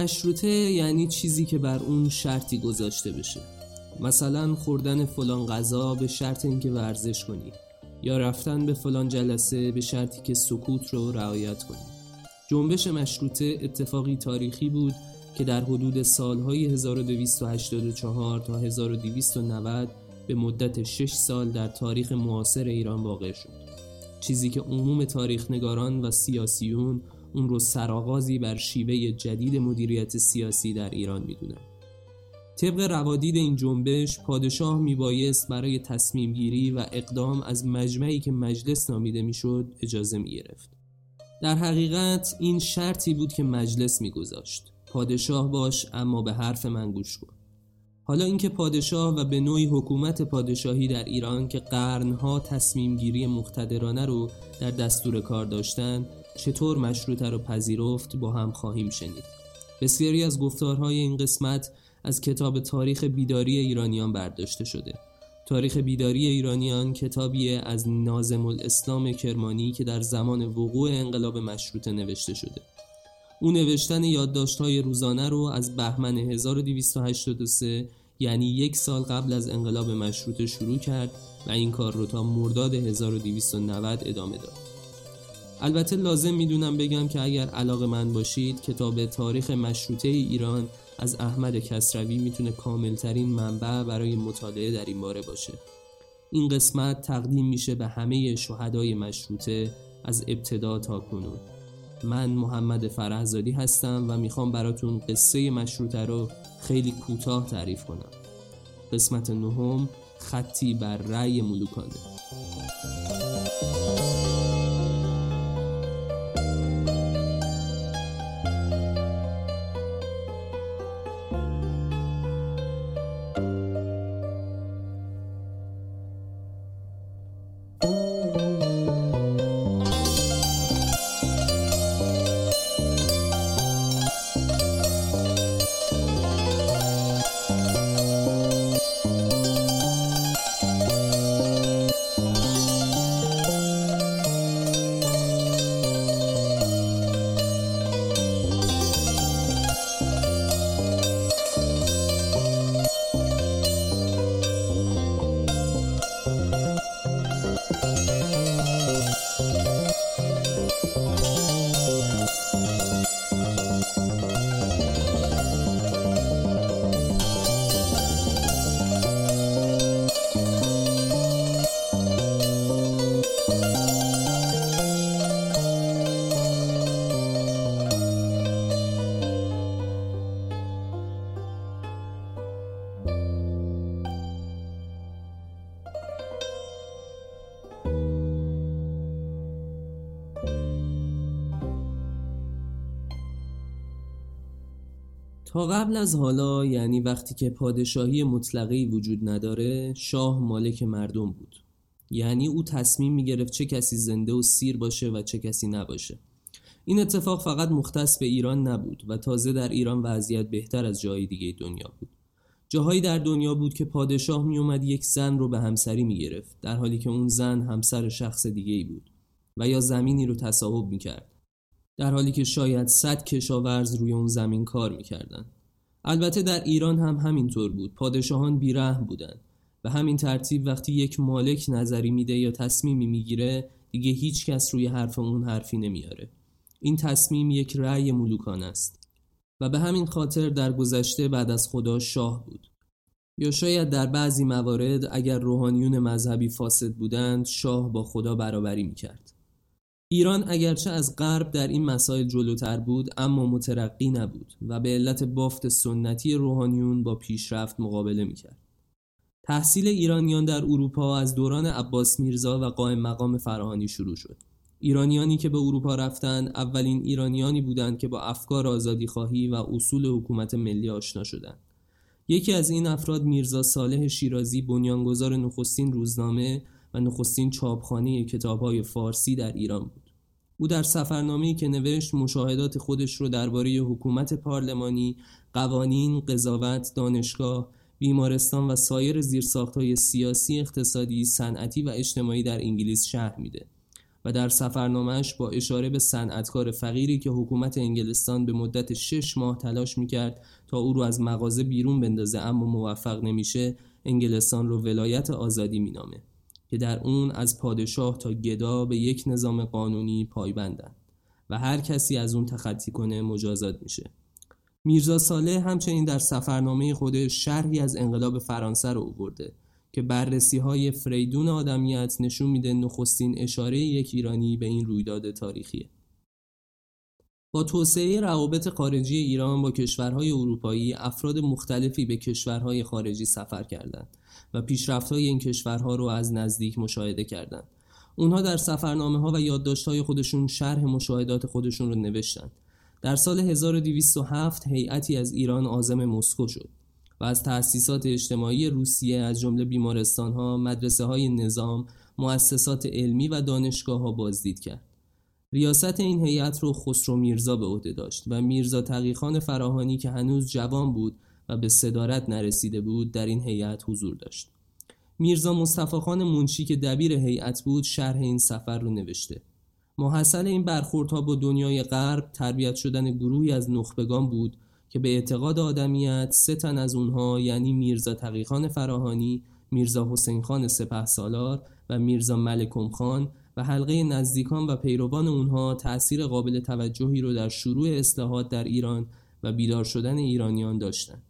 مشروطه یعنی چیزی که بر اون شرطی گذاشته بشه. مثلا خوردن فلان غذا به شرط اینکه ورزش کنی یا رفتن به فلان جلسه به شرطی که سکوت رو رعایت کنی. جنبش مشروطه اتفاقی تاریخی بود که در حدود سالهای 1284 تا 1290 به مدت 6 سال در تاریخ معاصر ایران واقع شد. چیزی که عموم تاریخ نگاران و سیاسیون اون رو سرآغازی بر شیوه جدید مدیریت سیاسی در ایران می‌دونن طبق روادید این جنبش پادشاه میبایست برای تصمیم گیری و اقدام از مجمعی که مجلس نامیده می‌شد اجازه می‌گرفت. در حقیقت این شرطی بود که مجلس میگذاشت. پادشاه باش اما به حرف من گوش کن. حالا اینکه پادشاه و به نوعی حکومت پادشاهی در ایران که قرنها تصمیم گیری مقتدرانه رو در دستور کار داشتند چطور مشروطه رو پذیرفت با هم خواهیم شنید. بسیاری از گفتارهای این قسمت از کتاب تاریخ بیداری ایرانیان برداشته شده. تاریخ بیداری ایرانیان کتابی از نازم الاسلام کرمانی که در زمان وقوع انقلاب مشروطه نوشته شده. او نوشتن یادداشت‌های روزانه رو از بهمن 1283 یعنی یک سال قبل از انقلاب مشروطه شروع کرد و این کار رو تا مرداد 1290 ادامه داد. البته لازم می‌دونم بگم که اگر علاقه من باشید کتاب تاریخ مشروطه ایران از احمد کسروی می‌تونه کاملترین منبع برای مطالعه در این باره باشه. این قسمت تقدیم میشه به همه شهدای مشروطه از ابتدا تا کنون. من محمد فرهزادی هستم و می‌خوام براتون قصه مشروطه رو خیلی کوتاه تعریف کنم. قسمت نهم خطی بر رأی ملوکانه. تا قبل از حالا یعنی وقتی که پادشاهی مطلقی وجود نداره شاه مالک مردم بود. یعنی او تصمیم می‌گرفت چه کسی زنده و سیر باشه و چه کسی نباشه. این اتفاق فقط مختص به ایران نبود و تازه در ایران وضعیت بهتر از جای دیگه دنیا بود. جاهایی در دنیا بود که پادشاه میومد یک زن رو به همسری می‌گرفت در حالی که اون زن همسر شخص دیگه ای بود و یا زمینی رو تصاحب می‌کرد. در حالی که شاید صد کشاورز روی اون زمین کار می‌کردن. البته در ایران هم همینطور بود. پادشاهان بیرحم بودند و همین ترتیب وقتی یک مالک نظری میده یا تصمیمی می‌گیره دیگه هیچ کس روی حرف اون حرفی نمیاره این تصمیم یک رأی ملوکان است و به همین خاطر در گذشته بعد از خدا شاه بود. یا شاید در بعضی موارد اگر روحانیون مذهبی فاسد بودند شاه با خدا برابری می‌کرد. ایران اگرچه از غرب در این مسائل جلوتر بود اما مترقی نبود و به علت بافت سنتی روحانیون با پیشرفت مقابله می‌کرد. تحصیل ایرانیان در اروپا از دوران عباس میرزا و قائم مقام فراهانی شروع شد. ایرانیانی که به اروپا رفتند اولین ایرانیانی بودند که با افکار آزادی خواهی و اصول حکومت ملی آشنا شدند. یکی از این افراد میرزا صالح شیرازی بنیانگذار نخستین روزنامه و نخستین چاپخانه کتابهای فارسی در ایران بود. او در سفرنامه‌ای که نوشت مشاهدات خودش رو درباره حکومت پارلمانی، قوانین، قضاوت، دانشگاه، بیمارستان و سایر زیرساختهای سیاسی، اقتصادی، صنعتی و اجتماعی در انگلیس شهر میده و در سفرنامهش با اشاره به صنعتکار فقیری که حکومت انگلستان به مدت شش ماه تلاش می‌کرد تا او رو از مغازه بیرون بندازه اما موفق نمیشه انگلستان رو ولایت آزادی مینامه که در اون از پادشاه تا گدا به یک نظام قانونی پایبندند و هر کسی از اون تخطی کنه مجازات میشه میرزا ساله همچنین در سفرنامه خودش شرحی از انقلاب فرانسه رو آورده که بررسی های فریدون آدمیت نشون میده نخستین اشاره یک ایرانی به این رویداد تاریخیه. با توسعه روابط خارجی ایران با کشورهای اروپایی افراد مختلفی به کشورهای خارجی سفر کردند و پیشرفت‌های این کشورها رو از نزدیک مشاهده کردند. اونها در سفرنامه ها و یادداشت‌های خودشون شرح مشاهدات خودشون رو نوشتند. در سال 1207 هیئتی از ایران عازم مسکو شد. و از تأسیسات اجتماعی روسیه از جمله بیمارستان ها، مدرسه های نظام، مؤسسات علمی و دانشگاه ها بازدید کرد. ریاست این هیئت رو خسرو میرزا به عهده داشت و میرزا تقیخان فراهانی که هنوز جوان بود و به صدارت نرسیده بود در این هیئت حضور داشت. میرزا مصطفی خان منشی که دبیر هیئت بود شرح این سفر رو نوشته. محصل این برخوردها با دنیای غرب تربیت شدن گروهی از نخبگان بود که به اعتقاد آدمیت سه تن از اونها یعنی میرزا تقیخان فراهانی، میرزا حسین خان سپه سالار و میرزا ملکم خان و حلقه نزدیکان و پیروان اونها تأثیر قابل توجهی رو در شروع اصلاحات در ایران و بیدار شدن ایرانیان داشتند.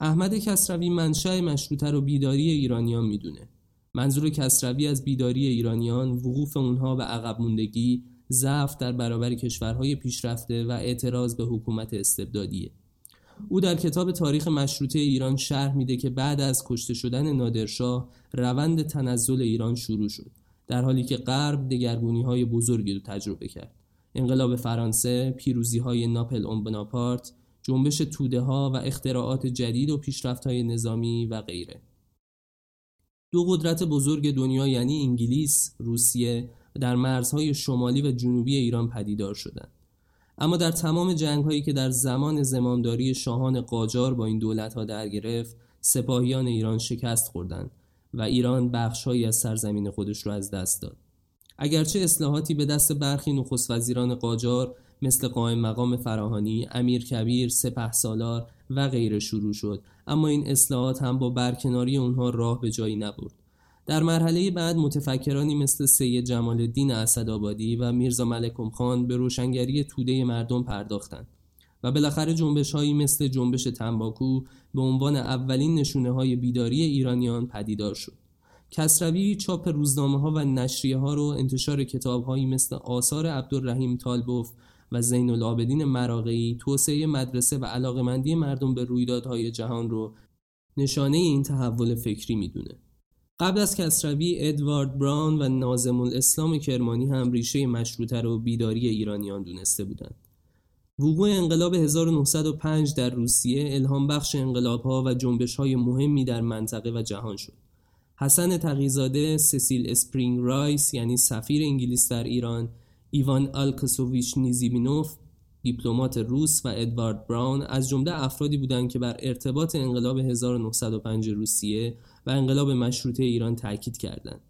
احمد کسروی منشأ مشروطه رو بیداری ایرانیان می‌دونه. منظور کسروی از بیداری ایرانیان وقوف اونها به عقب موندگی ضعف در برابر کشورهای پیشرفته و اعتراض به حکومت استبدادیه او در کتاب تاریخ مشروطه ایران شرح میده که بعد از کشته شدن نادرشاه روند تنزل ایران شروع شد در حالی که غرب دگرگونی های بزرگی رو تجربه کرد. انقلاب فرانسه پیروزی های ناپل اون بناپارت جنبش توده ها و اختراعات جدید و پیشرفت های نظامی و غیره. دو قدرت بزرگ دنیا یعنی انگلیس، روسیه در مرزهای شمالی و جنوبی ایران پدیدار شدند. اما در تمام جنگ هایی که در زمان زمانداری شاهان قاجار با این دولت ها در گرفت سپاهیان ایران شکست خوردند. و ایران بخشهایی از سرزمین خودش را از دست داد. اگرچه اصلاحاتی به دست برخی نخست وزیران قاجار مثل قائم مقام فراهانی، امیر کبیر، سپه سالار و غیره شروع شد اما این اصلاحات هم با برکناری اونها راه به جایی نبرد. در مرحله بعد متفکرانی مثل سید جمال الدین اسدآبادی و میرزا ملکم خان به روشنگری توده مردم پرداختند و بالاخره جنبش هایی مثل جنبش تنباکو به عنوان اولین نشونه های بیداری ایرانیان پدیدار شد. کسروی چاپ روزنامه ها و نشریه ها رو انتشار کتاب هایی مثل آثار عبدالرحیم طالبوف و زین العابدین مراغی توسعه مدرسه و علاقمندی مردم به رویدادهای جهان رو نشانه این تحول فکری می‌دونه. قبل از کسروی ادوارد براون و نازم الاسلام کرمانی هم ریشه مشروطه رو بیداری ایرانیان دونسته بودند. وقوع انقلاب 1905 در روسیه الهام بخش انقلاب ها و جنبش های مهمی در منطقه و جهان شد. حسن تقیزاده، سسیل اسپرینگ رایس یعنی سفیر انگلیس در ایران، ایوان آلکسوویچ نیزیبینوف دیپلمات روس و ادوارد براون از جمله افرادی بودند که بر ارتباط انقلاب 1905 روسیه و انقلاب مشروطه ایران تاکید کردند.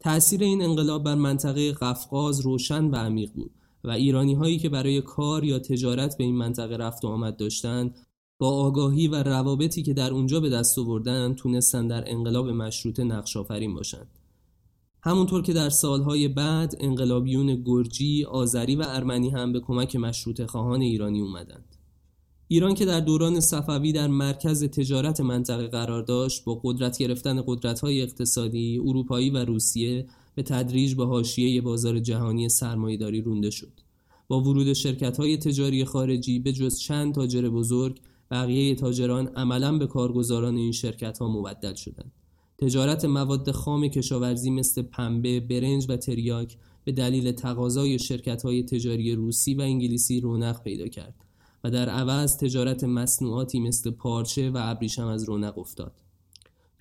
تأثیر این انقلاب بر منطقه قفقاز روشن و عمیق بود و ایرانی هایی که برای کار یا تجارت به این منطقه رفت و آمد داشتند با آگاهی و روابطی که در اونجا به دست آوردن تونستند در انقلاب مشروطه نقش آفرین باشند. همونطور که در سالهای بعد انقلابیون گرجی، آذری و ارمنی هم به کمک مشروط خواهان ایرانی اومدند. ایران که در دوران صفوی در مرکز تجارت منطقه قرار داشت با قدرت گرفتن قدرت‌های اقتصادی اروپایی و روسیه به تدریج به حاشیه بازار جهانی سرمایه‌داری رونده شد. با ورود شرکت‌های تجاری خارجی به جز چند تاجر بزرگ بقیه تاجران عملا به کارگزاران این شرکت‌ها مبدل شدند. تجارت مواد خام کشاورزی مثل پنبه، برنج و تریاک به دلیل تقاضای شرکت‌های تجاری روسی و انگلیسی رونق پیدا کرد و در عوض تجارت مصنوعاتی مثل پارچه و ابریشم از رونق افتاد.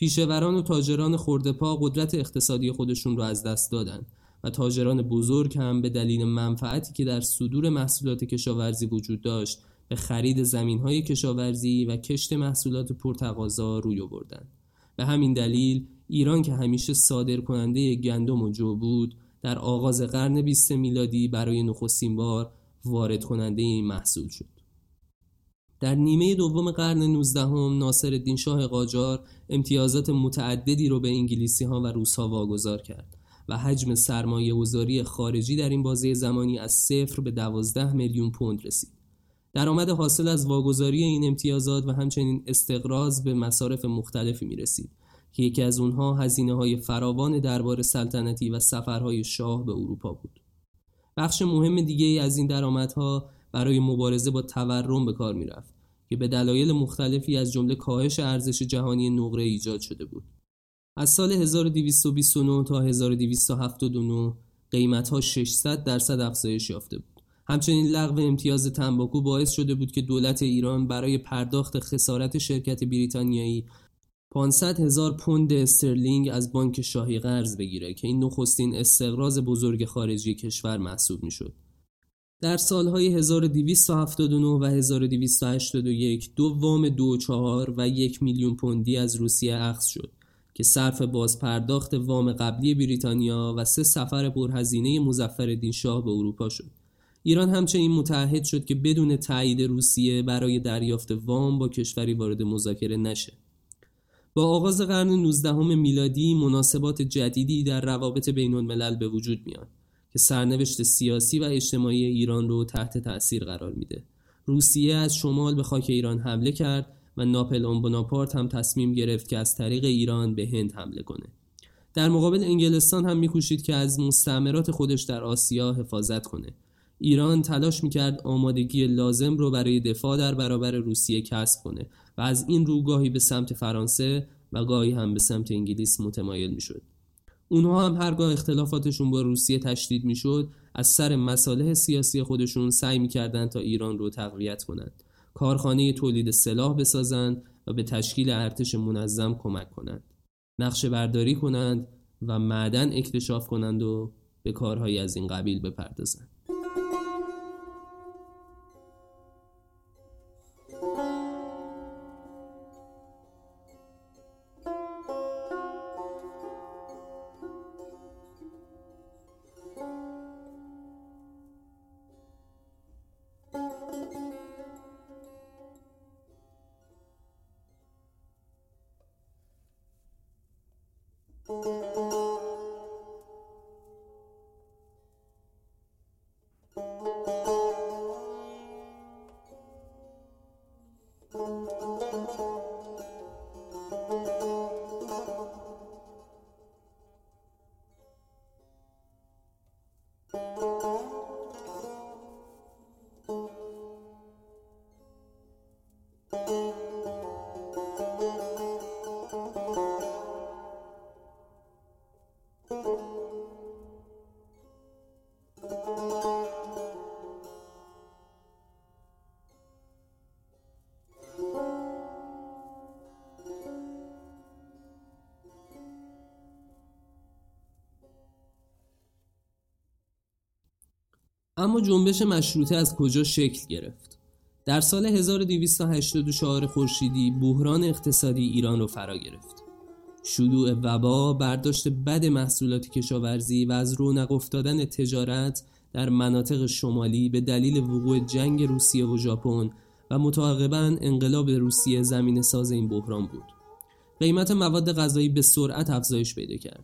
پیشوران و تاجران خردپا قدرت اقتصادی خودشون را از دست دادند و تاجران بزرگ هم به دلیل منفعتی که در صدور محصولات کشاورزی وجود داشت به خرید زمینهای کشاورزی و کشت محصولات پرتقاضا روی آوردند. به همین دلیل ایران که همیشه صادر کننده گندم و جو بود در آغاز قرن 20 میلادی برای نخستین بار وارد کننده این محصول شد. در نیمه دوم قرن 19 هم ناصر الدین شاه قاجار امتیازات متعددی رو به انگلیسی ها و روس ها واگذار کرد و حجم سرمایه گذاری خارجی در این بازه زمانی از صفر به 12 میلیون پوند رسید. درآمد حاصل از واگذاری این امتیازات و همچنین استقراض به مصارف مختلفی می رسید که یکی از اونها هزینه های فراوان دربار سلطنتی و سفرهای شاه به اروپا بود. بخش مهم دیگه از این درآمدها برای مبارزه با تورم به کار می‌رفت که به دلایل مختلفی از جمله کاهش ارزش جهانی نقره ایجاد شده بود. از سال 1229 تا 1279 قیمت ها 600 درصد افزایش یافته بود. همچنین لغو امتیاز تنباکو باعث شده بود که دولت ایران برای پرداخت خسارت شرکت بریتانیایی 500 هزار پوند استرلینگ از بانک شاهی قرض بگیره که این نخستین استقراض بزرگ خارجی کشور محسوب می‌شد. در سالهای 1279 و 1281 دو وام دو چهار و یک میلیون پوندی از روسیه اخذ شد که صرف باز پرداخت وام قبلی بریتانیا و سه سفر پرهزینه مزفر شاه به اروپا شد. ایران همچنین متحد شد که بدون تایید روسیه برای دریافت وام با کشوری وارد مذاکره نشه. با آغاز قرن 19 میلادی مناسبات جدیدی در روابط بین الملل به وجود میان که سرنوشت سیاسی و اجتماعی ایران رو تحت تأثیر قرار میده. روسیه از شمال به خاک ایران حمله کرد و ناپلئون بناپارت هم تصمیم گرفت که از طریق ایران به هند حمله کنه. در مقابل انگلستان هم میکوشید که از مستعمرات خودش در آسیا حفاظت کنه. ایران تلاش می‌کرد آمادگی لازم رو برای دفاع در برابر روسیه کسب کنه و از این رو گاهی به سمت فرانسه و گاهی هم به سمت انگلیس متمایل می‌شد. اونها هم هرگاه اختلافاتشون با روسیه تشدید می‌شد از سر مصالح سیاسی خودشون سعی می‌کردند تا ایران رو تقویت کنند. کارخانه تولید سلاح بسازند و به تشکیل ارتش منظم کمک کنند. نقشه برداری کنند و معدن اکتشاف کنند و به کارهایی از این قبیل بپردازند. اما جنبش مشروطه از کجا شکل گرفت؟ در سال 1284 خورشیدی بحران اقتصادی ایران رو فرا گرفت. شیوع وبا، برداشت بد محصولات کشاورزی و از رونق افتادن تجارت در مناطق شمالی به دلیل وقوع جنگ روسیه و ژاپن و متعاقبا انقلاب روسیه زمین ساز این بحران بود. قیمت مواد غذایی به سرعت افزایش پیدا کرد.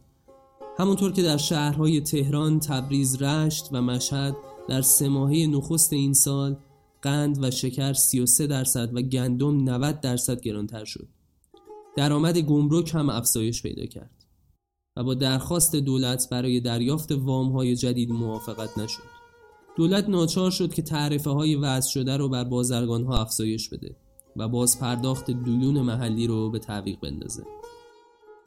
همونطور که در شهرهای تهران، تبریز، رشت و مشهد در سه ماهه نخست این سال قند و شکر 33 درصد و گندم 90 درصد گرانتر شد. درآمد گمرک هم افزایش پیدا کرد و با درخواست دولت برای دریافت وام های جدید موافقت نشد. دولت ناچار شد که تعرفه های وضع شده رو بر بازرگان ها افزایش بده و باز پرداخت دیون محلی رو به تعویق بندازه.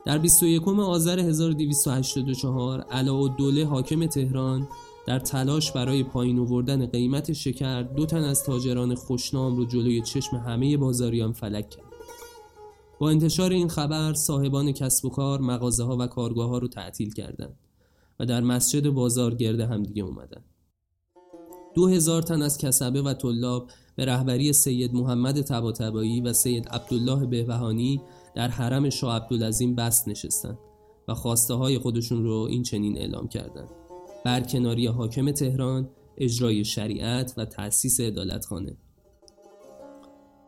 در 21 آذر 1284 دوله حاکم تهران در تلاش برای پایین آوردن قیمت شکر دو تن از تاجران خوشنام رو جلوی چشم همه بازاریان فلک کرد. با انتشار این خبر صاحبان کسب و کار مغازه ها و کارگاه ها رو تعطیل کردند و در مسجد بازار گرده همدیگه اومدن. دو هزار تن از کسبه و طلاب به رهبری سید محمد تباتبایی و سید عبدالله بهبهانی در حرم شاه عبدالعظیم بست نشستند و خواسته های خودشون رو این چنین اعلام کردند. برکناری حاکم تهران اجرای شریعت و تأسیس عدالتخانه.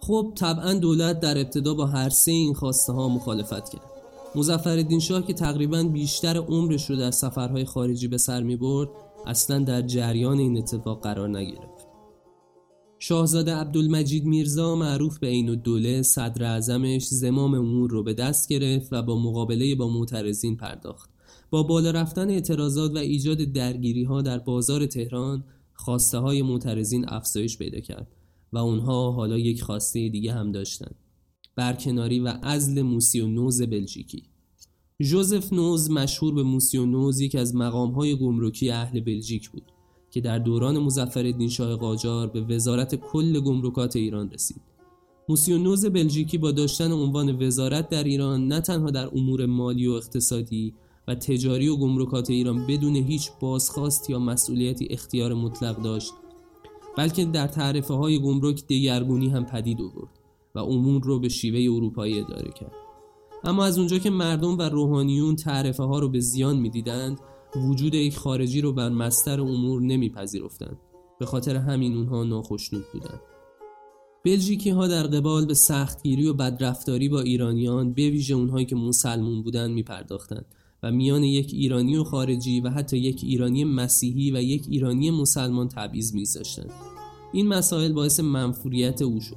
خب طبعا دولت در ابتدا با هر سه این خواسته ها مخالفت کرد. مزفر شاه که تقریبا بیشتر عمرش رو در سفرهای خارجی به سر می برد اصلا در جریان این اتفاق قرار نگرفت. شاهزاده عبدالمجید میرزا معروف به عین دوله صدر اعظمش زمام امور رو به دست گرفت و با مقابله با معترضین پرداخت. با بالا رفتن اعتراضات و ایجاد درگیری ها در بازار تهران خواسته های معترضین افزایش پیدا کرد و اونها حالا یک خواسته دیگه هم داشتند برکناری و ازل موسیو نوز بلژیکی. جوزف نوز مشهور به موسیو نوز یک از های گمرکی اهل بلژیک بود که در دوران مظفرالدین شاه قاجار به وزارت کل گمرکات ایران رسید. موسیو نوز بلژیکی با داشتن عنوان وزارت در ایران نه تنها در امور مالی و اقتصادی و تجاری و گمرکات ایران بدون هیچ بازخواست یا مسئولیتی اختیار مطلق داشت. بلکه در تعرفه های گمرک دگرگونی هم پدید آورد و امور رو به شیوه اروپایی اداره کرد. اما از اونجا که مردم و روحانیون تعرفه ها رو به زیان می‌دیدند وجود یک خارجی رو بر مستر امور نمیپذیرفتند. به خاطر همین اونها ناخشنود بودند. بلژیکی ها در قبال به سختگیری و بدرفتاری با ایرانیان به ویژه اونهایی که مسلمون بودند میپرداختند. و میان یک ایرانی و خارجی و حتی یک ایرانی مسیحی و یک ایرانی مسلمان تبعیض میگذاشتند این مسائل باعث منفوریت او شد.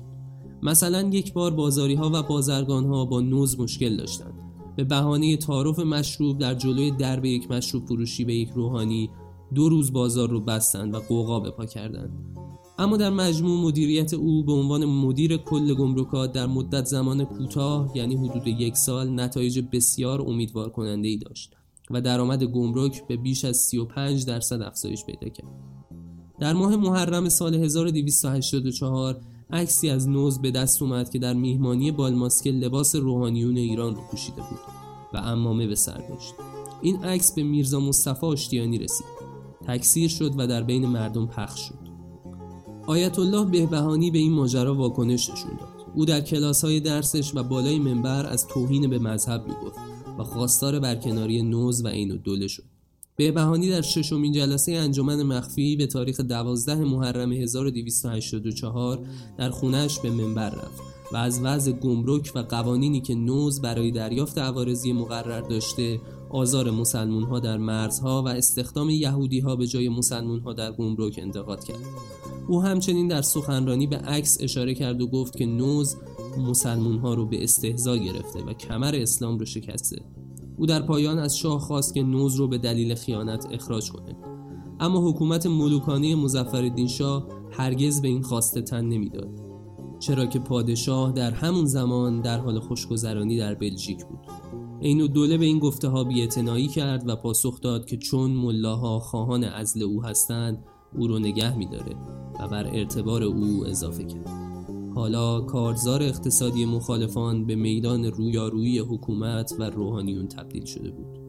مثلا یک بار بازاری ها و بازرگان ها با نوز مشکل داشتند به بهانه تعارف مشروب در جلوی درب یک مشروب فروشی به یک روحانی دو روز بازار رو بستند و قوقا به پا کردند اما در مجموع مدیریت او به عنوان مدیر کل گمرکات در مدت زمان کوتاه یعنی حدود یک سال نتایج بسیار امیدوار کننده ای داشت و درآمد گمرک به بیش از 35 درصد افزایش پیدا کرد. در ماه محرم سال 1284 عکسی از نوز به دست اومد که در میهمانی بالماسکه لباس روحانیون ایران رو پوشیده بود و امامه به سر داشت. این عکس به میرزا مصطفی آشتیانی رسید. تکثیر شد و در بین مردم پخش شد. آیت الله بهبهانی به این ماجرا واکنش نشون داد. او در کلاس های درسش و بالای منبر از توهین به مذهب می‌گفت و خواستار برکناری نوز و عین دوله شد. بهبهانی در ششمین جلسه انجمن مخفی به تاریخ 12 محرم 1284 در خونش به منبر رفت و از وضع گمرک و قوانینی که نوز برای دریافت عوارضی مقرر داشته آزار مسلمون ها در مرزها و استخدام یهودی ها به جای مسلمون ها در گمرک انتقاد کرد. او همچنین در سخنرانی به عکس اشاره کرد و گفت که نوز مسلمون ها رو به استهزا گرفته و کمر اسلام رو شکسته. او در پایان از شاه خواست که نوز رو به دلیل خیانت اخراج کنه. اما حکومت ملوکانه مظفرالدین شاه هرگز به این خواسته تن نمی‌داد. چرا که پادشاه در همون زمان در حال خوشگذرانی در بلژیک بود. عین دوله به این گفته ها کرد و پاسخ داد که چون ملاها خواهان ازل او هستند او رو نگه میداره و بر اعتبار او اضافه کرد. حالا کارزار اقتصادی مخالفان به میدان رویارویی حکومت و روحانیون تبدیل شده بود.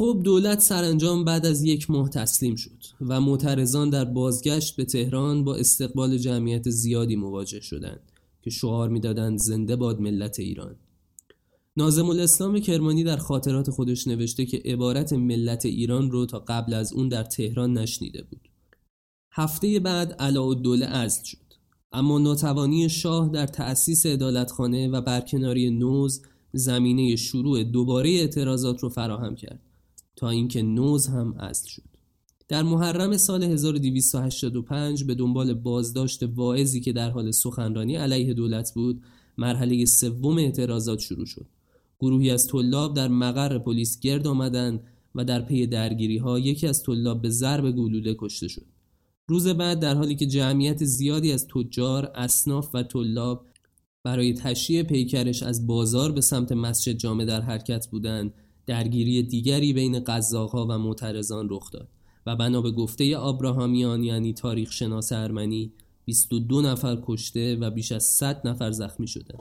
خب دولت سرانجام بعد از یک ماه تسلیم شد و معترضان در بازگشت به تهران با استقبال جمعیت زیادی مواجه شدند که شعار می‌دادند زنده باد ملت ایران. نازم الاسلام کرمانی در خاطرات خودش نوشته که عبارت ملت ایران رو تا قبل از اون در تهران نشنیده بود. هفته بعد علاءالدوله ازل شد. اما ناتوانی شاه در تأسیس عدالتخانه و برکناری نوز زمینه شروع دوباره اعتراضات رو فراهم کرد. تا اینکه نوز هم اصل شد. در محرم سال 1285 به دنبال بازداشت واعظی که در حال سخنرانی علیه دولت بود مرحله سوم اعتراضات شروع شد. گروهی از طلاب در مقر پلیس گرد آمدند و در پی درگیری ها یکی از طلاب به ضرب گلوله کشته شد. روز بعد در حالی که جمعیت زیادی از تجار، اصناف و طلاب برای تشییع پیکرش از بازار به سمت مسجد جامع در حرکت بودند درگیری دیگری بین قزاقها و معترضان رخ داد و بنا به گفته آبراهامیان یعنی تاریخ شناس ارمنی 22 نفر کشته و بیش از 100 نفر زخمی شدند.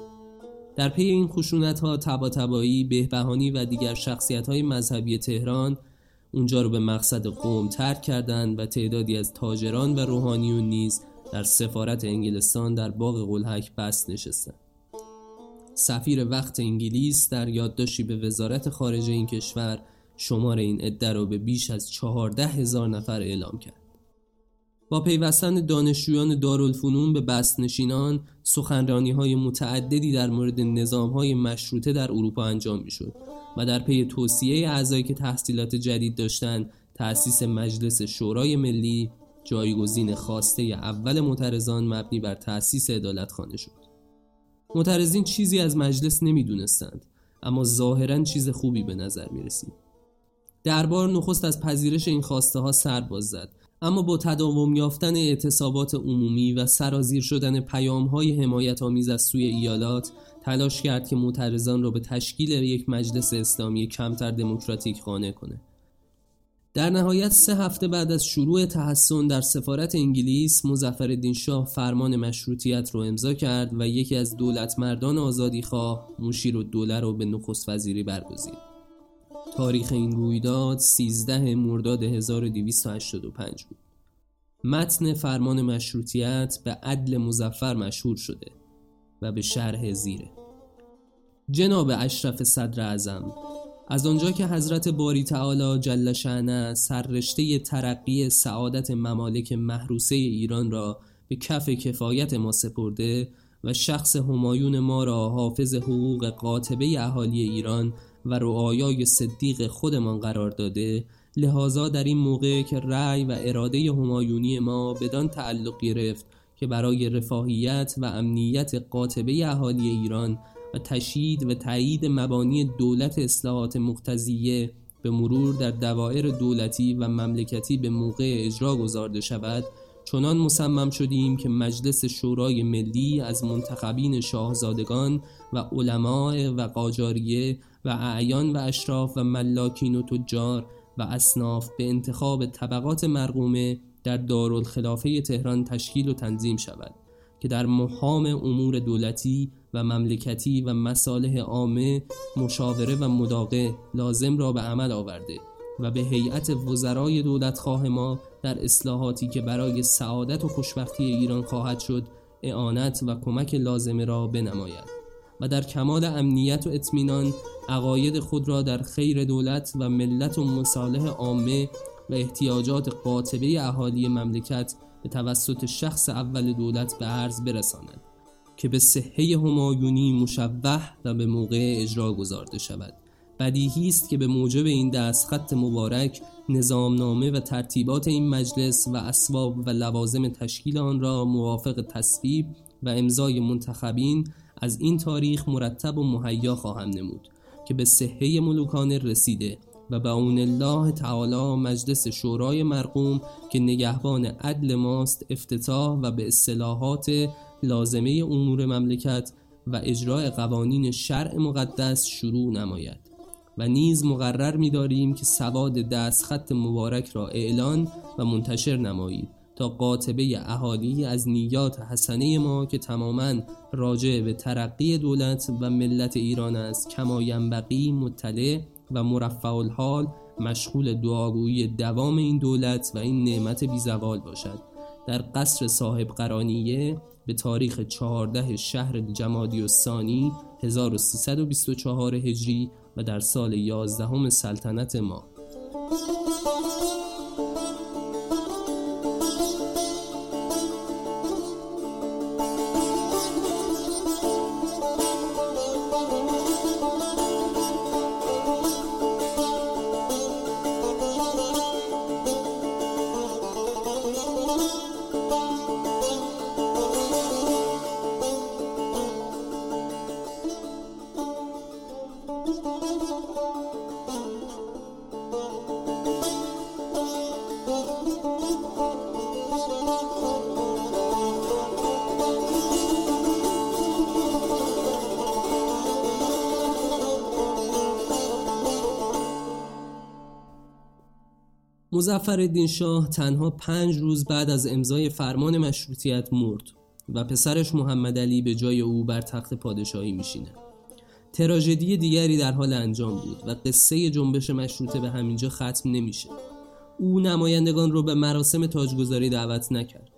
در پی این خشونت ها تبا تبایی، بهبهانی و دیگر شخصیت های مذهبی تهران اونجا رو به مقصد قوم ترک کردند و تعدادی از تاجران و روحانیون نیز در سفارت انگلستان در باغ قلحک بست نشستند. سفیر وقت انگلیس در یادداشتی به وزارت خارجه این کشور شمار این عده را به بیش از چهارده هزار نفر اعلام کرد. با پیوستن دانشجویان دارالفنون به بستنشینان سخنرانی های متعددی در مورد نظام های مشروطه در اروپا انجام می شد و در پی توصیه اعضایی که تحصیلات جدید داشتند تأسیس مجلس شورای ملی جایگزین خواسته اول معترضان مبنی بر تأسیس خانه شد معترضین چیزی از مجلس نمی‌دونستند اما ظاهرا چیز خوبی به نظر می رسید دربار نخست از پذیرش این خواسته ها سر باز زد اما با تداوم یافتن اعتصابات عمومی و سرازیر شدن پیام های حمایت آمیز از سوی ایالات تلاش کرد که معترضان را به تشکیل یک مجلس اسلامی کمتر دموکراتیک خانه کنه. در نهایت سه هفته بعد از شروع تحسن در سفارت انگلیس مزفر شاه فرمان مشروطیت رو امضا کرد و یکی از دولت مردان آزادی خواه مشیر و دوله رو به نخست وزیری برگزید. تاریخ این رویداد 13 مرداد 1285 بود. متن فرمان مشروطیت به عدل مزفر مشهور شده و به شرح زیره. جناب اشرف صدر اعظم از آنجا که حضرت باری تعالی جل شعنه سررشته ترقی سعادت ممالک محروسه ایران را به کف کفایت ما سپرده و شخص همایون ما را حافظ حقوق قاطبه اهالی ایران و رعایای صدیق خودمان قرار داده لحاظا در این موقع که رأی و اراده همایونی ما بدان تعلق گرفت که برای رفاهیت و امنیت قاطبه اهالی ایران و تشیید و تایید مبانی دولت اصلاحات مقتضیه به مرور در دوائر دولتی و مملکتی به موقع اجرا گذارده شود چنان مصمم شدیم که مجلس شورای ملی از منتخبین شاهزادگان و علماء و قاجاریه و اعیان و اشراف و ملاکین و تجار و اصناف به انتخاب طبقات مرقومه در دارالخلافه تهران تشکیل و تنظیم شود که در محام امور دولتی و مملکتی و مصالح عامه مشاوره و مداقه لازم را به عمل آورده و به هیئت وزرای دولتخواه ما در اصلاحاتی که برای سعادت و خوشبختی ایران خواهد شد اعانت و کمک لازمه را بنماید و در کمال امنیت و اطمینان عقاید خود را در خیر دولت و ملت و مصالح عامه و احتیاجات قاطبه اهالی مملکت به توسط شخص اول دولت به عرض برساند. که به صحه همایونی مشبه و به موقع اجرا گذارده شود. بدیهی است که به موجب این دستخط مبارک نظامنامه و ترتیبات این مجلس و اسباب و لوازم تشکیل آن را موافق تصویب و امضای منتخبین از این تاریخ مرتب و مهیا خواهم نمود که به صحه ملوکانه رسیده و به اون الله تعالی مجلس شورای مرقوم که نگهبان عدل ماست افتتاح و به اصلاحات لازمه امور مملکت و اجراع قوانین شرع مقدس شروع نماید. و نیز مقرر می‌داریم که سواد دستخط مبارک را اعلان و منتشر نمایید تا قاطبه اهالی از نیات حسنه ما که تماما راجع به ترقی دولت و ملت ایران است کما ینبغی مطلع و مرفع الحال مشغول دعاگویی دوام این دولت و این نعمت بیزوال باشد. در قصر صاحب قرانیه به تاریخ 14 شهر جمادی و ثانی 1324 هجری و در سال 11 سلطنت ما. مزفر شاه تنها پنج روز بعد از امضای فرمان مشروطیت مرد و پسرش محمد علی به جای او بر تخت پادشاهی میشینه تراژدی دیگری در حال انجام بود و قصه جنبش مشروطه به همینجا ختم نمیشه او نمایندگان رو به مراسم تاجگذاری دعوت نکرد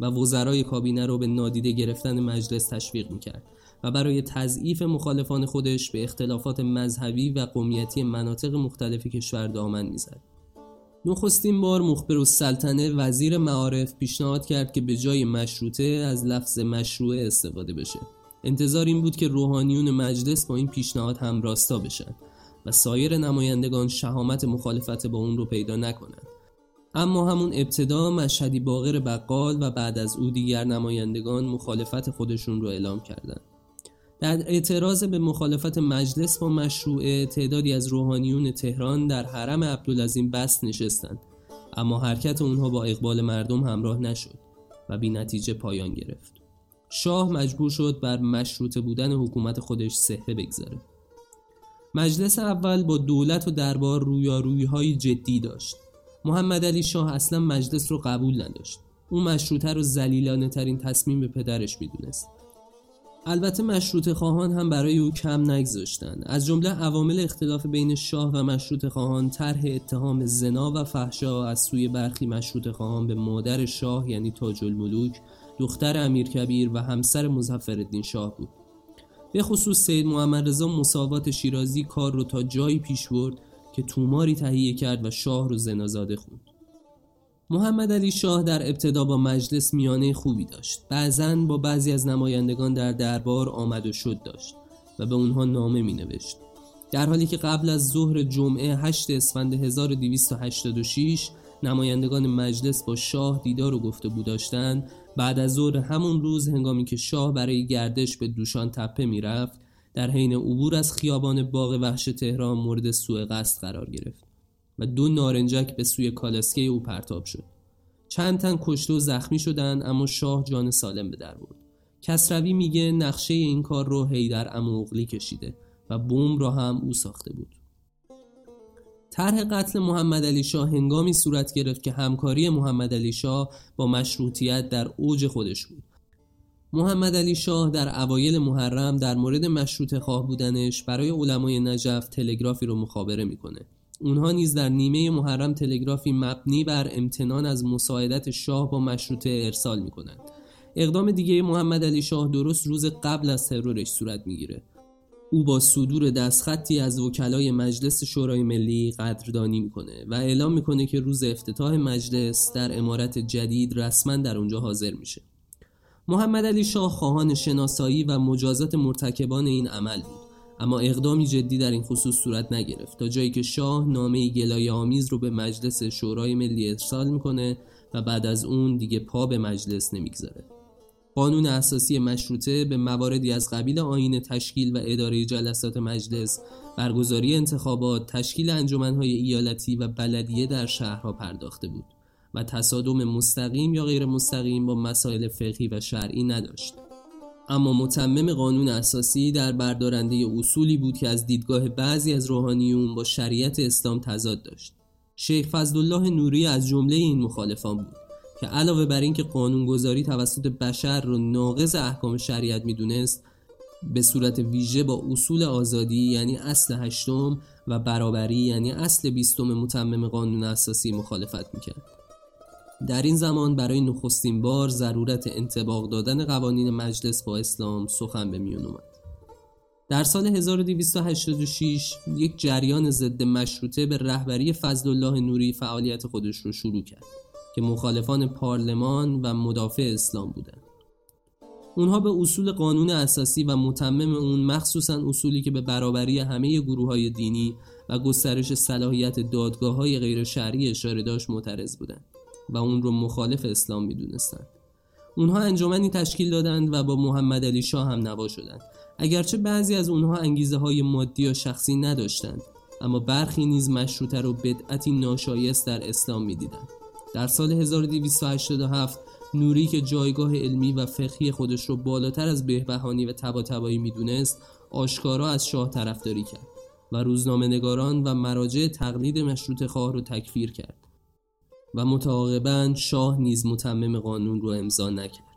و وزرای کابینه رو به نادیده گرفتن مجلس تشویق می‌کرد و برای تضعیف مخالفان خودش به اختلافات مذهبی و قومیتی مناطق مختلف کشور دامن می‌زد. نخستین بار مخبر السلطنه وزیر معارف پیشنهاد کرد که به جای مشروطه از لفظ مشروعه استفاده بشه. انتظار این بود که روحانیون مجلس با این پیشنهاد هم راستا بشن و سایر نمایندگان شهامت مخالفت با اون رو پیدا نکنند. اما همون ابتدا مشهدی باغر بقال و بعد از او دیگر نمایندگان مخالفت خودشون رو اعلام کردند. در اعتراض به مخالفت مجلس با مشروعه تعدادی از روحانیون تهران در حرم عبدالعظیم بست نشستند. اما حرکت اونها با اقبال مردم همراه نشد و بی نتیجه پایان گرفت. شاه مجبور شد بر مشروطه بودن حکومت خودش سهه بگذاره. مجلس اول با دولت و دربار رویارویی های جدی داشت. محمد علی شاه اصلا مجلس رو قبول نداشت. او مشروطه رو زلیلانه ترین تصمیم به پدرش می‌دونست. البته مشروط خواهان هم برای او کم نگذاشتند. از جمله عوامل اختلاف بین شاه و مشروط خواهان طرح اتهام زنا و فحشا از سوی برخی مشروط خواهان به مادر شاه یعنی تاج الملوک دختر امیرکبیر و همسر مظفرالدین شاه بود. به خصوص سید محمد رضا مساوات شیرازی کار رو تا جایی پیش برد که توماری تهیه کرد و شاه رو زنازاده خوند. محمد علی شاه در ابتدا با مجلس میانه خوبی داشت. بعضا با بعضی از نمایندگان در دربار آمد و شد داشت و به اونها نامه می نوشت در حالی که قبل از ظهر جمعه 8 اسفند 1286 نمایندگان مجلس با شاه دیدار و گفتگو داشتند بعد از ظهر همون روز هنگامی که شاه برای گردش به دوشان تپه می‌رفت در حین عبور از خیابان باغ وحش تهران مورد سوء قصد قرار گرفت. و دو نارنجک به سوی کالاسکه او پرتاب شد. چند تن کشته و زخمی شدند اما شاه جان سالم به در برد. کسروی میگه نقشه این کار رو هیدر اموغلی کشیده و بوم را هم او ساخته بود. طرح قتل محمد علی شاه هنگامی صورت گرفت که همکاری محمد علی شاه با مشروطیت در اوج خودش بود. محمد علی شاه در اوایل محرم در مورد مشروط خواه بودنش برای علمای نجف تلگرافی رو مخابره می‌کنه. اونها نیز در نیمه محرم تلگرافی مبنی بر امتنان از مساعدت شاه با مشروطه ارسال می کنند. اقدام دیگه محمد علی شاه درست روز قبل از ترورش صورت می‌گیره. او با صدور دستخطی از وکلای مجلس شورای ملی قدردانی می‌کنه و اعلام می‌کنه که روز افتتاح مجلس در امارت جدید رسما در اونجا حاضر میشه. محمد علی شاه خواهان شناسایی و مجازات مرتکبان این عمل بود. اما اقدامی جدی در این خصوص صورت نگرفت. تا جایی که شاه نامه گلای آمیز رو به مجلس شورای ملی ارسال می‌کنه و بعد از اون دیگه پا به مجلس نمی‌گذاره. قانون اساسی مشروطه به مواردی از قبیل آین تشکیل و اداره جلسات مجلس برگزاری انتخابات تشکیل انجمنهای ایالتی و بلدیه در شهرها پرداخته بود و تصادم مستقیم یا غیر مستقیم با مسائل فقهی و شرعی نداشت. اما متمم قانون اساسی در بردارنده اصولی بود که از دیدگاه بعضی از روحانیون با شریعت اسلام تضاد داشت. شیخ فضلالله نوری از جمله این مخالفان بود که علاوه بر اینکه قانونگذاری توسط بشر را ناقض احکام شریعت می‌دونست به صورت ویژه با اصول آزادی یعنی اصل هشتم و برابری یعنی اصل بیستم متمم قانون اساسی مخالفت می‌کرد. در این زمان برای نخستین بار ضرورت انتباق دادن قوانین مجلس با اسلام سخن به میون اومد در سال 1286 یک جریان ضد مشروطه به رهبری فضل الله نوری فعالیت خودش رو شروع کرد که مخالفان پارلمان و مدافع اسلام بودند. اونها به اصول قانون اساسی و متمم اون مخصوصا اصولی که به برابری همه گروه های دینی و گسترش صلاحیت دادگاه های غیر شرعی اشاره داشت معترض بودند. و اون رو مخالف اسلام می‌دونستند. اونها انجمنی تشکیل دادند و با محمد علی شاه هم نوا شدند. اگرچه بعضی از اونها انگیزه های مادی یا شخصی نداشتند اما برخی نیز مشروطه رو بدعتی ناشایست در اسلام می‌دیدند. در سال 1287 نوری که جایگاه علمی و فقهی خودش رو بالاتر از بهبهانی و تباتبایی می‌دونست آشکارا از شاه طرفداری کرد و روزنامه نگاران و مراجع تقلید مشروط خواه رو تکفیر کرد. و متعاقبا شاه نیز متمم قانون رو امضا نکرد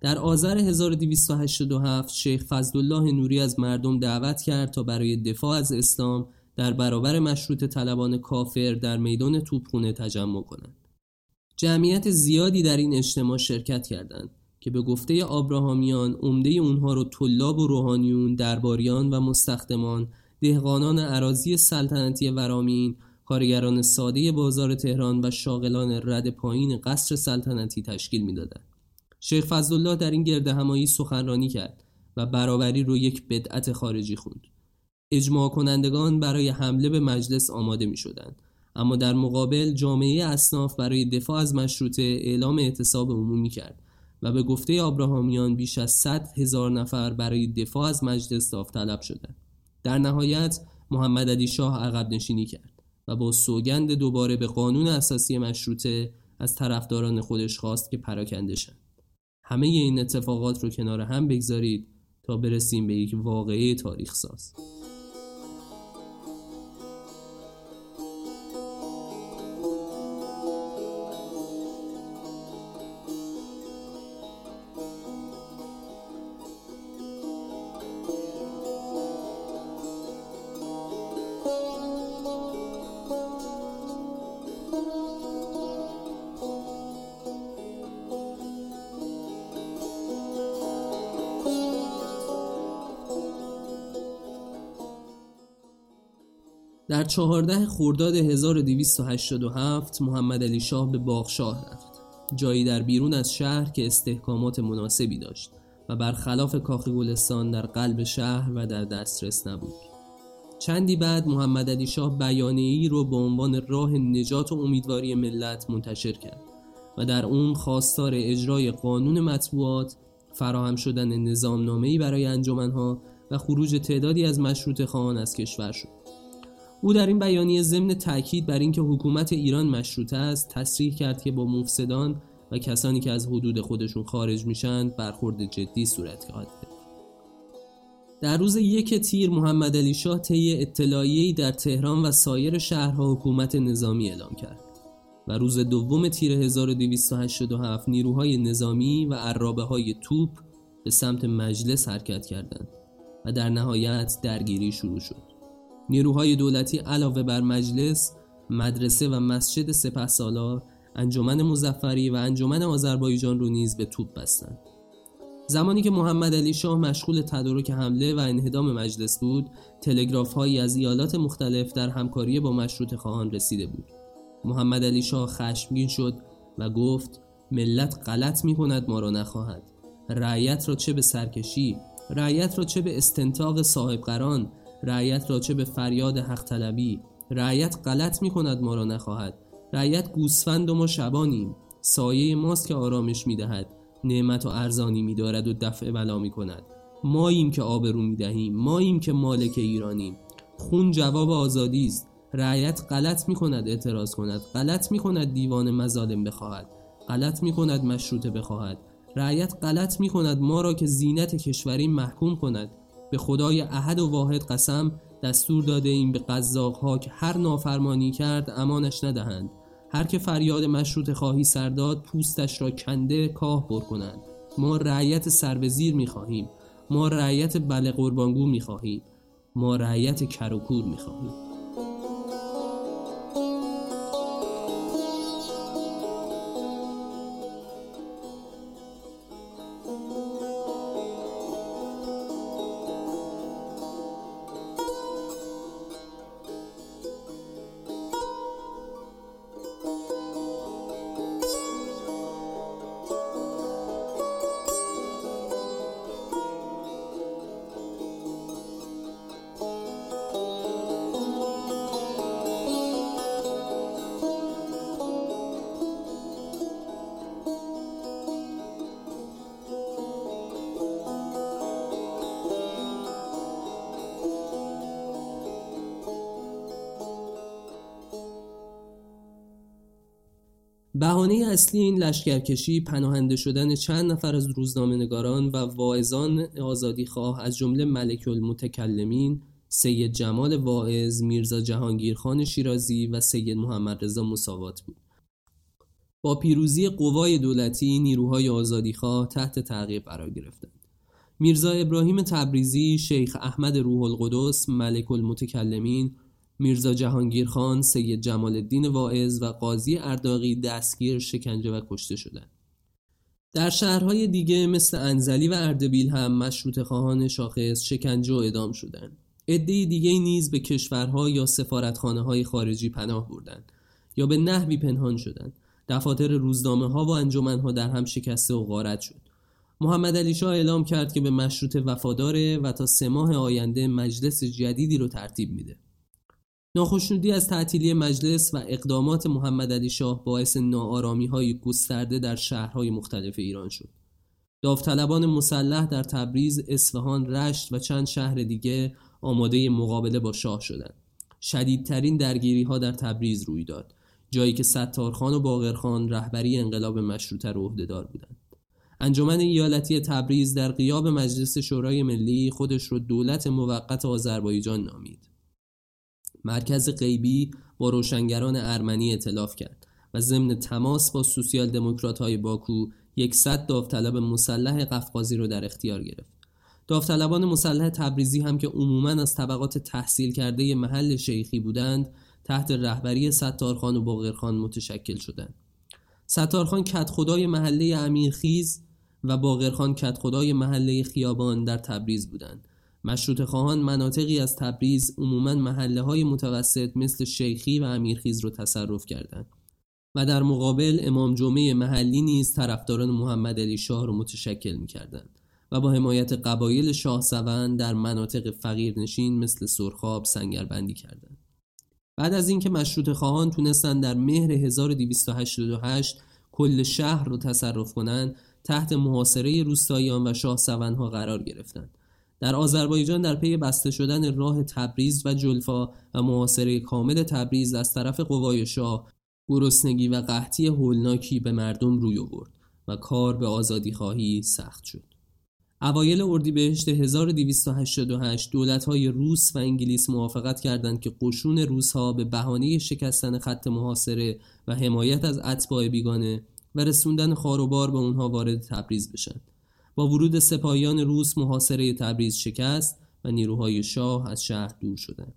در آذر 1287 شیخ فضلالله نوری از مردم دعوت کرد تا برای دفاع از اسلام در برابر مشروط طلبان کافر در میدان توپخونه تجمع کنند. جمعیت زیادی در این اجتماع شرکت کردند که به گفته آبراهامیان عمده اونها رو طلاب و روحانیون، درباریان و مستخدمان، دهقانان عراضی سلطنتی ورامین، کارگران ساده بازار تهران و شاغلان رد پایین قصر سلطنتی تشکیل می‌دادند. شیخ فضلالله در این گرد همایی سخنرانی کرد و برابری رو یک بدعت خارجی خوند. اجماع کنندگان برای حمله به مجلس آماده می شدند. اما در مقابل جامعه اصناف برای دفاع از مشروطه اعلام اعتصاب عمومی کرد و به گفته آبراهامیان بیش از 100 هزار نفر برای دفاع از مجلس داوطلب شدند. در نهایت محمد علی شاه عقب نشینی کرد و با سوگند دوباره به قانون اساسی مشروطه از طرفداران خودش خواست که پراکنده شند. همه این اتفاقات رو کنار هم بگذارید تا برسیم به یک واقعه تاریخ ساز. در چهارده خرداد 1287 محمد علی شاه به باغشاه رفت جایی در بیرون از شهر که استحکامات مناسبی داشت و برخلاف کاخ گلستان در قلب شهر و در دسترس نبود. چندی بعد محمد علی شاه ای رو به عنوان راه نجات و امیدواری ملت منتشر کرد و در اون خواستار اجرای قانون مطبوعات فراهم شدن نظامنامه‌ای برای انجمنها و خروج تعدادی از مشروط خواهان از کشور شد. او در این بیانیه ضمن تاکید بر اینکه حکومت ایران مشروطه است تصریح کرد که با مفسدان و کسانی که از حدود خودشون خارج میشن برخورد جدی صورت خواهد در روز یک تیر محمد علی شاه طی اطلاعیه‌ای در تهران و سایر شهرها حکومت نظامی اعلام کرد و روز دوم تیر 1287 نیروهای نظامی و عرابه های توپ به سمت مجلس حرکت کردند و در نهایت درگیری شروع شد. نیروهای دولتی علاوه بر مجلس، مدرسه و مسجد سپه سالار، انجمن مزفری و انجمن آذربایجان رو نیز به توپ بستند. زمانی که محمد علی شاه مشغول تدارک حمله و انهدام مجلس بود، تلگراف هایی از ایالات مختلف در همکاری با مشروط خواهان رسیده بود. محمد علی شاه خشمگین شد و گفت ملت غلط می کند ما را نخواهد. رعیت را چه به سرکشی، رعیت را چه به استنتاق صاحب قران، رعیت را چه به فریاد حق طلبی؟ رعیت غلط می کند ما را نخواهد. رعیت گوسفند و ما شبانیم. سایه ماست که آرامش می دهد نعمت و ارزانی می دارد و دفع بلا می کند ماییم که آبرو می دهیم ماییم که مالک ایرانیم. خون جواب آزادی است. رعیت غلط می کند اعتراض کند. غلط می کند دیوان مظالم بخواهد. غلط می کند مشروطه بخواهد. رعیت غلط می کند ما را که زینت کشوری محکوم کند. به خدای احد و واحد قسم دستور داده این به قذاق ها که هر نافرمانی کرد امانش ندهند. هر که فریاد مشروط خواهی سرداد پوستش را کنده کاه بر کنند. ما رعیت سر به زیر می خواهیم. ما رعیت بله قربانگو می خواهیم. ما رعیت کروکور می خواهیم. بهانه اصلی این لشکرکشی پناهنده شدن چند نفر از روزنامه‌نگاران و واعظان خواه از جمله ملک المتکلمین سید جمال واعظ، میرزا جهانگیرخان شیرازی و سید محمد رضا مساوات بود. با پیروزی قوای دولتی نیروهای آزادیخواه تحت تعقیب قرار گرفتند میرزا ابراهیم تبریزی، شیخ احمد روح القدس، ملک المتکلمین، میرزا جهانگیر خان، سید جمال الدین واعظ و قاضی ارداقی دستگیر شکنجه و کشته شدند. در شهرهای دیگه مثل انزلی و اردبیل هم مشروط خواهان شاخص شکنجه و ادام شدند. عده دیگه نیز به کشورها یا سفارتخانه های خارجی پناه بردند یا به نحوی پنهان شدند. دفاتر روزنامه ها و انجمن ها در هم شکسته و غارت شد. محمد علی شاه اعلام کرد که به مشروط وفاداره و تا سه ماه آینده مجلس جدیدی رو ترتیب میده. ناخشنودی از تعطیلی مجلس و اقدامات محمد علی شاه باعث ناآرامی های گسترده در شهرهای مختلف ایران شد. داوطلبان مسلح در تبریز، اصفهان، رشت و چند شهر دیگه آماده مقابله با شاه شدند. شدیدترین درگیری ها در تبریز روی داد. جایی که ستارخان و باقرخان رهبری انقلاب مشروطه رو عهدهدار بودند. انجمن ایالتی تبریز در قیاب مجلس شورای ملی خودش رو دولت موقت آذربایجان نامید. مرکز غیبی با روشنگران ارمنی اطلاف کرد و ضمن تماس با سوسیال دموکرات های باکو یکصد داوطلب مسلح قفقازی رو در اختیار گرفت. داوطلبان مسلح تبریزی هم که عموما از طبقات تحصیل کرده محل شیخی بودند تحت رهبری ستارخان و باقرخان متشکل شدند. ستارخان کت خدای محله امیرخیز و باقرخان کت خدای محله خیابان در تبریز بودند. مشروط خواهان مناطقی از تبریز عموما محله های متوسط مثل شیخی و امیرخیز رو تصرف کردند و در مقابل امام جمعه محلی نیز طرفداران محمد علی شاه را متشکل می کردند و با حمایت قبایل شاه سوند در مناطق فقیرنشین مثل سرخاب سنگربندی کردند. بعد از اینکه مشروط خواهان تونستند در مهر 1288 کل شهر رو تصرف کنند تحت محاصره روستاییان و شاه سوندها قرار گرفتند در آذربایجان در پی بسته شدن راه تبریز و جلفا و محاصره کامل تبریز از طرف قوای شاه گرسنگی و قحطی هولناکی به مردم روی آورد و کار به آزادی خواهی سخت شد. اوایل اردیبهشت 1288 دولت‌های روس و انگلیس موافقت کردند که قشون روس‌ها به بهانه شکستن خط محاصره و حمایت از اتباع بیگانه و رسوندن خاروبار به اونها وارد تبریز بشن. با ورود سپاهیان روس محاصره تبریز شکست و نیروهای شاه از شهر دور شدند.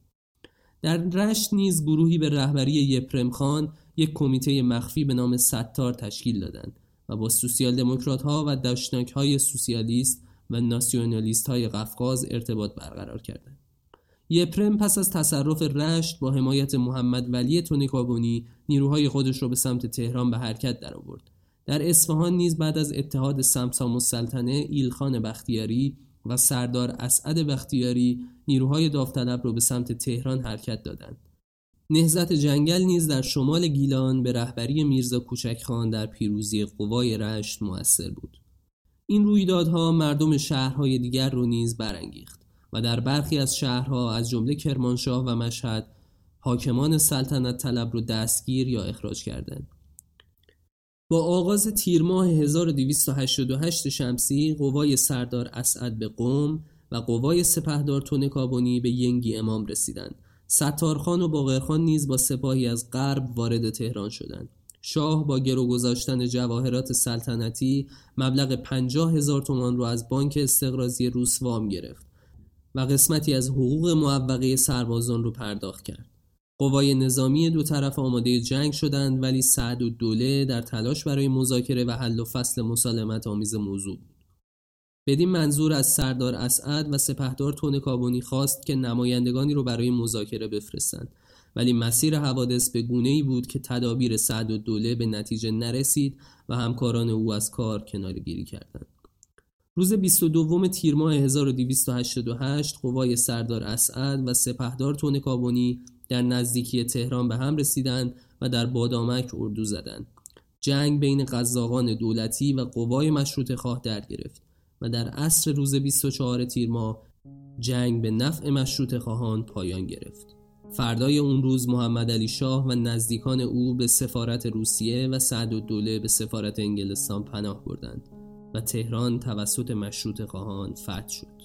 در رشت نیز گروهی به رهبری یپرم خان یک کمیته مخفی به نام ستار تشکیل دادند و با سوسیال دموکرات ها و داشتناک های سوسیالیست و ناسیونالیست های قفقاز ارتباط برقرار کردند. یپرم پس از تصرف رشت با حمایت محمد ولی تونیکابونی نیروهای خودش را به سمت تهران به حرکت درآورد. در اصفهان نیز بعد از اتحاد سمسام السلطنه ایلخان بختیاری و سردار اسعد بختیاری نیروهای داوطلب را به سمت تهران حرکت دادند. نهزت جنگل نیز در شمال گیلان به رهبری میرزا کوچک خان در پیروزی قوای رشت موثر بود. این رویدادها مردم شهرهای دیگر رو نیز برانگیخت و در برخی از شهرها از جمله کرمانشاه و مشهد حاکمان سلطنت طلب رو دستگیر یا اخراج کردند. با آغاز تیر ماه 1288 شمسی قوای سردار اسعد به قوم و قوای سپهدار تونکابونی به ینگی امام رسیدند. ستارخان و باقرخان نیز با سپاهی از غرب وارد تهران شدند. شاه با گرو گذاشتن جواهرات سلطنتی مبلغ پنجاه هزار تومان را از بانک استقرازی روس وام گرفت و قسمتی از حقوق معوقه سربازان رو پرداخت کرد. قوای نظامی دو طرف آماده جنگ شدند ولی سعد و دوله در تلاش برای مذاکره و حل و فصل مسالمت آمیز موضوع بود. بدین منظور از سردار اسعد و سپهدار تونکابونی خواست که نمایندگانی رو برای مذاکره بفرستند ولی مسیر حوادث به گونه ای بود که تدابیر سعد و دوله به نتیجه نرسید و همکاران او از کار کنارگیری کردند. روز 22 تیر ماه 1288 قوای سردار اسعد و سپهدار تونکابونی در نزدیکی تهران به هم رسیدند و در بادامک اردو زدند. جنگ بین قزاقان دولتی و قوای مشروط خواه در گرفت و در عصر روز 24 تیر ماه جنگ به نفع مشروط خواهان پایان گرفت. فردای اون روز محمد علی شاه و نزدیکان او به سفارت روسیه و سعد و دوله به سفارت انگلستان پناه بردند و تهران توسط مشروط خواهان فتح شد.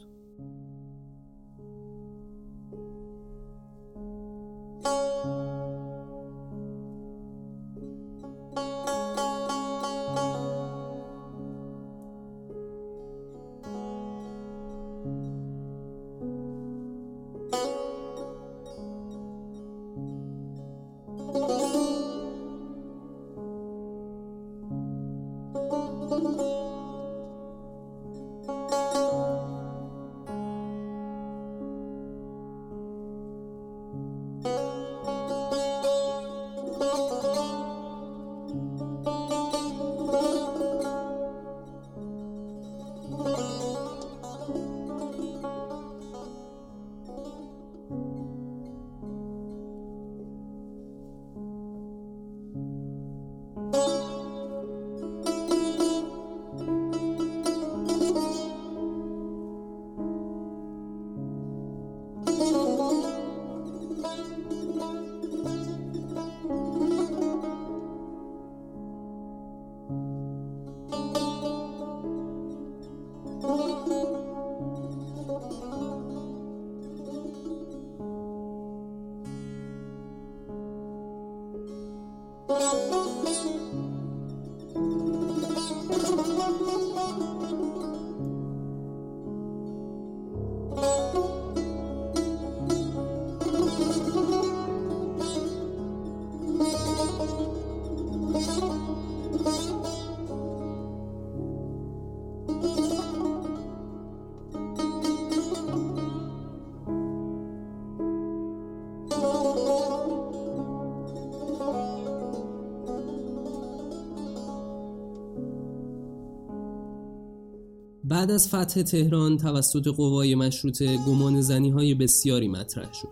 بعد از فتح تهران توسط قوای مشروطه گمان زنی های بسیاری مطرح شد.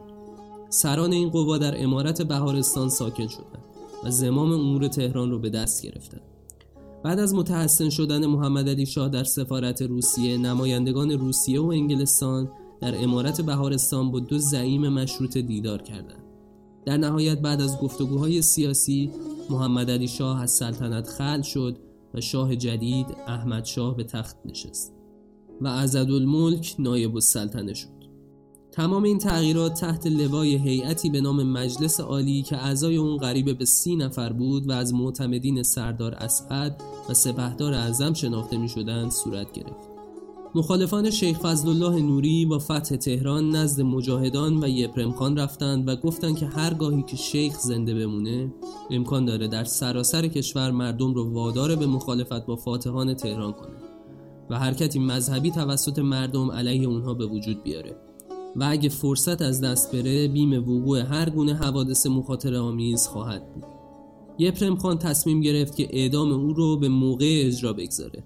سران این قوا در امارت بهارستان ساکن شدند و زمام امور تهران را به دست گرفتند. بعد از متحسن شدن محمد علی شاه در سفارت روسیه نمایندگان روسیه و انگلستان در امارت بهارستان با دو زعیم مشروط دیدار کردند. در نهایت بعد از گفتگوهای سیاسی محمد علی شاه از سلطنت خل شد و شاه جدید احمد شاه به تخت نشست و الملک نایب السلطنه شد. تمام این تغییرات تحت لوای هیئتی به نام مجلس عالی که اعضای اون قریب به سی نفر بود و از معتمدین سردار اسعد و سپهدار اعظم شناخته می شدند صورت گرفت. مخالفان شیخ فضلالله نوری با فتح تهران نزد مجاهدان و یپرم خان رفتند و گفتند که هرگاهی که شیخ زنده بمونه امکان داره در سراسر کشور مردم رو وادار به مخالفت با فاتحان تهران کنه و حرکتی مذهبی توسط مردم علیه اونها به وجود بیاره. و اگه فرصت از دست بره بیم وقوع هر گونه حوادث مخاطره آمیز خواهد بود. یپرم خان تصمیم گرفت که اعدام او رو به موقع اجرا بگذاره.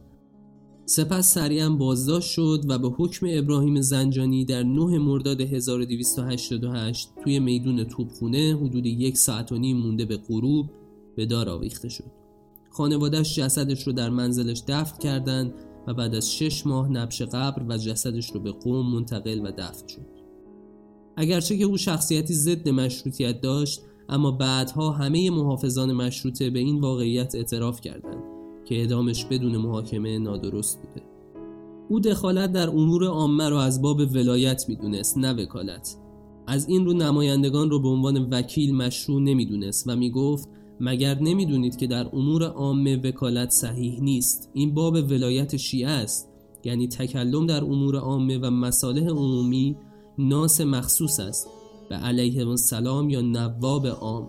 سپس سریعا بازداشت شد و به حکم ابراهیم زنجانی در 9 مرداد 1288 توی میدون توپخونه حدود یک ساعت و نیم مونده به غروب به دار آویخته شد. خانوادش جسدش رو در منزلش دفن کردند و بعد از شش ماه نبش قبر و جسدش رو به قوم منتقل و دفن شد. اگرچه که او شخصیتی ضد مشروطیت داشت اما بعدها همه محافظان مشروطه به این واقعیت اعتراف کردند که اعدامش بدون محاکمه نادرست بوده. او دخالت در امور عامه را از باب ولایت می‌دونست نه وکالت. از این رو نمایندگان رو به عنوان وکیل مشروع نمی‌دونست و می‌گفت مگر نمی‌دونید که در امور عامه وکالت صحیح نیست؟ این باب ولایت شیعه است. یعنی تکلم در امور عامه و مصالح عمومی ناس مخصوص است به علیه السلام یا نواب عام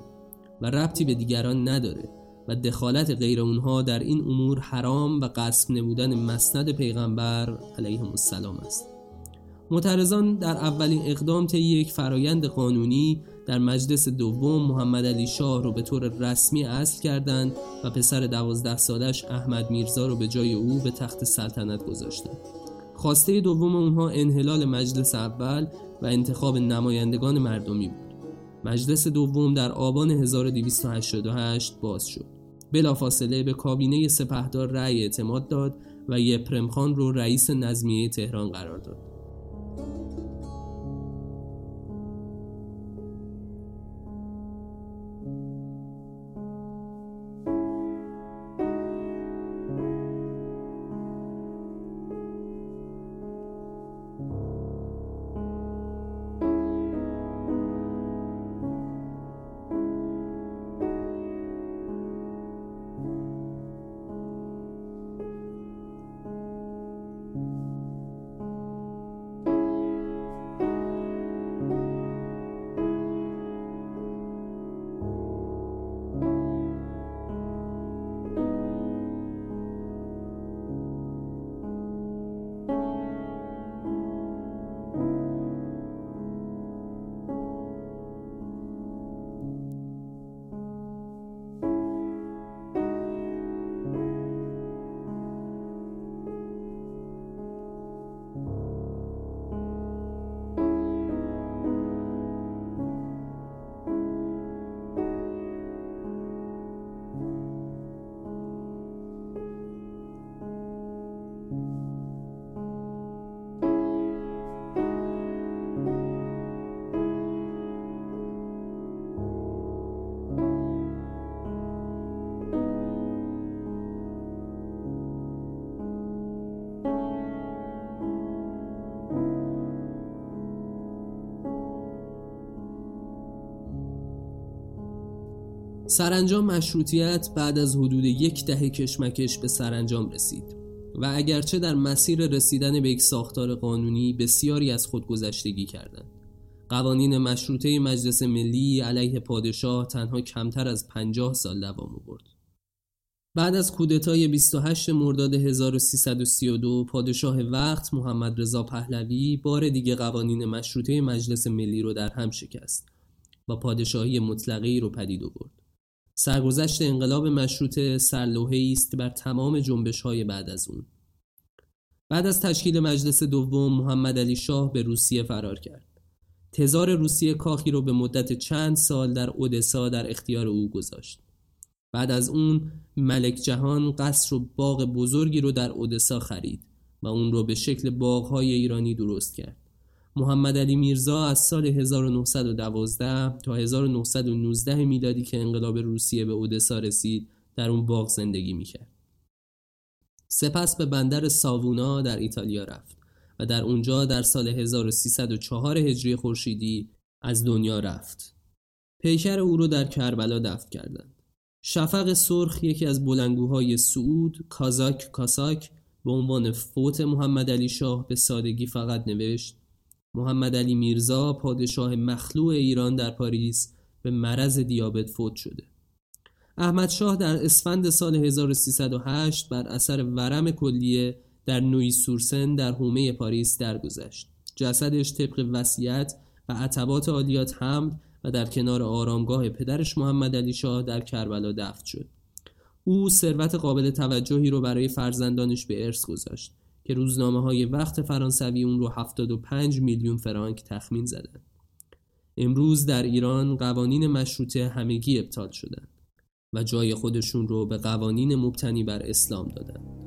و ربطی به دیگران نداره. و دخالت غیر اونها در این امور حرام و قسم نمودن مسند پیغمبر علیهم السلام است معترضان در اولین اقدام طی یک فرایند قانونی در مجلس دوم محمد علی شاه رو به طور رسمی اصل کردند و پسر دوازده سالش احمد میرزا رو به جای او به تخت سلطنت گذاشتند. خواسته دوم اونها انحلال مجلس اول و انتخاب نمایندگان مردمی بود. مجلس دوم در آبان 1288 باز شد. بلافاصله به کابینه سپهدار رأی اعتماد داد و یپرم خان رو رئیس نظمیه تهران قرار داد. سرانجام مشروطیت بعد از حدود یک دهه کشمکش به سرانجام رسید و اگرچه در مسیر رسیدن به یک ساختار قانونی بسیاری از خود گذشتگی کردند قوانین مشروطه مجلس ملی علیه پادشاه تنها کمتر از پنجاه سال دوام آورد بعد از کودتای 28 مرداد 1332 پادشاه وقت محمد رضا پهلوی بار دیگه قوانین مشروطه مجلس ملی رو در هم شکست و پادشاهی مطلقی رو پدید آورد. سرگذشت انقلاب مشروطه سرلوحه است بر تمام جنبش های بعد از اون. بعد از تشکیل مجلس دوم محمد علی شاه به روسیه فرار کرد. تزار روسیه کاخی رو به مدت چند سال در اودسا در اختیار او گذاشت. بعد از اون ملک جهان قصر و باغ بزرگی رو در اودسا خرید و اون رو به شکل باغهای ایرانی درست کرد. محمد علی میرزا از سال 1912 تا 1919 میلادی که انقلاب روسیه به اودسا رسید در اون باغ زندگی می‌کرد. سپس به بندر ساوونا در ایتالیا رفت و در اونجا در سال 1304 هجری خورشیدی از دنیا رفت. پیکر او رو در کربلا دفن کردند. شفق سرخ یکی از بلنگوهای سعود کازاک کاساک به عنوان فوت محمد علی شاه به سادگی فقط نوشت محمد علی میرزا پادشاه مخلوع ایران در پاریس به مرض دیابت فوت شده. احمد شاه در اسفند سال 1308 بر اثر ورم کلیه در نوی سورسن در حومه پاریس درگذشت. جسدش طبق وصیت و عتبات عالیات حمد و در کنار آرامگاه پدرش محمد علی شاه در کربلا دفن شد. او ثروت قابل توجهی رو برای فرزندانش به ارث گذاشت. که روزنامه های وقت فرانسوی اون رو 75 میلیون فرانک تخمین زدند. امروز در ایران قوانین مشروطه همگی ابطال شدند و جای خودشون رو به قوانین مبتنی بر اسلام دادند.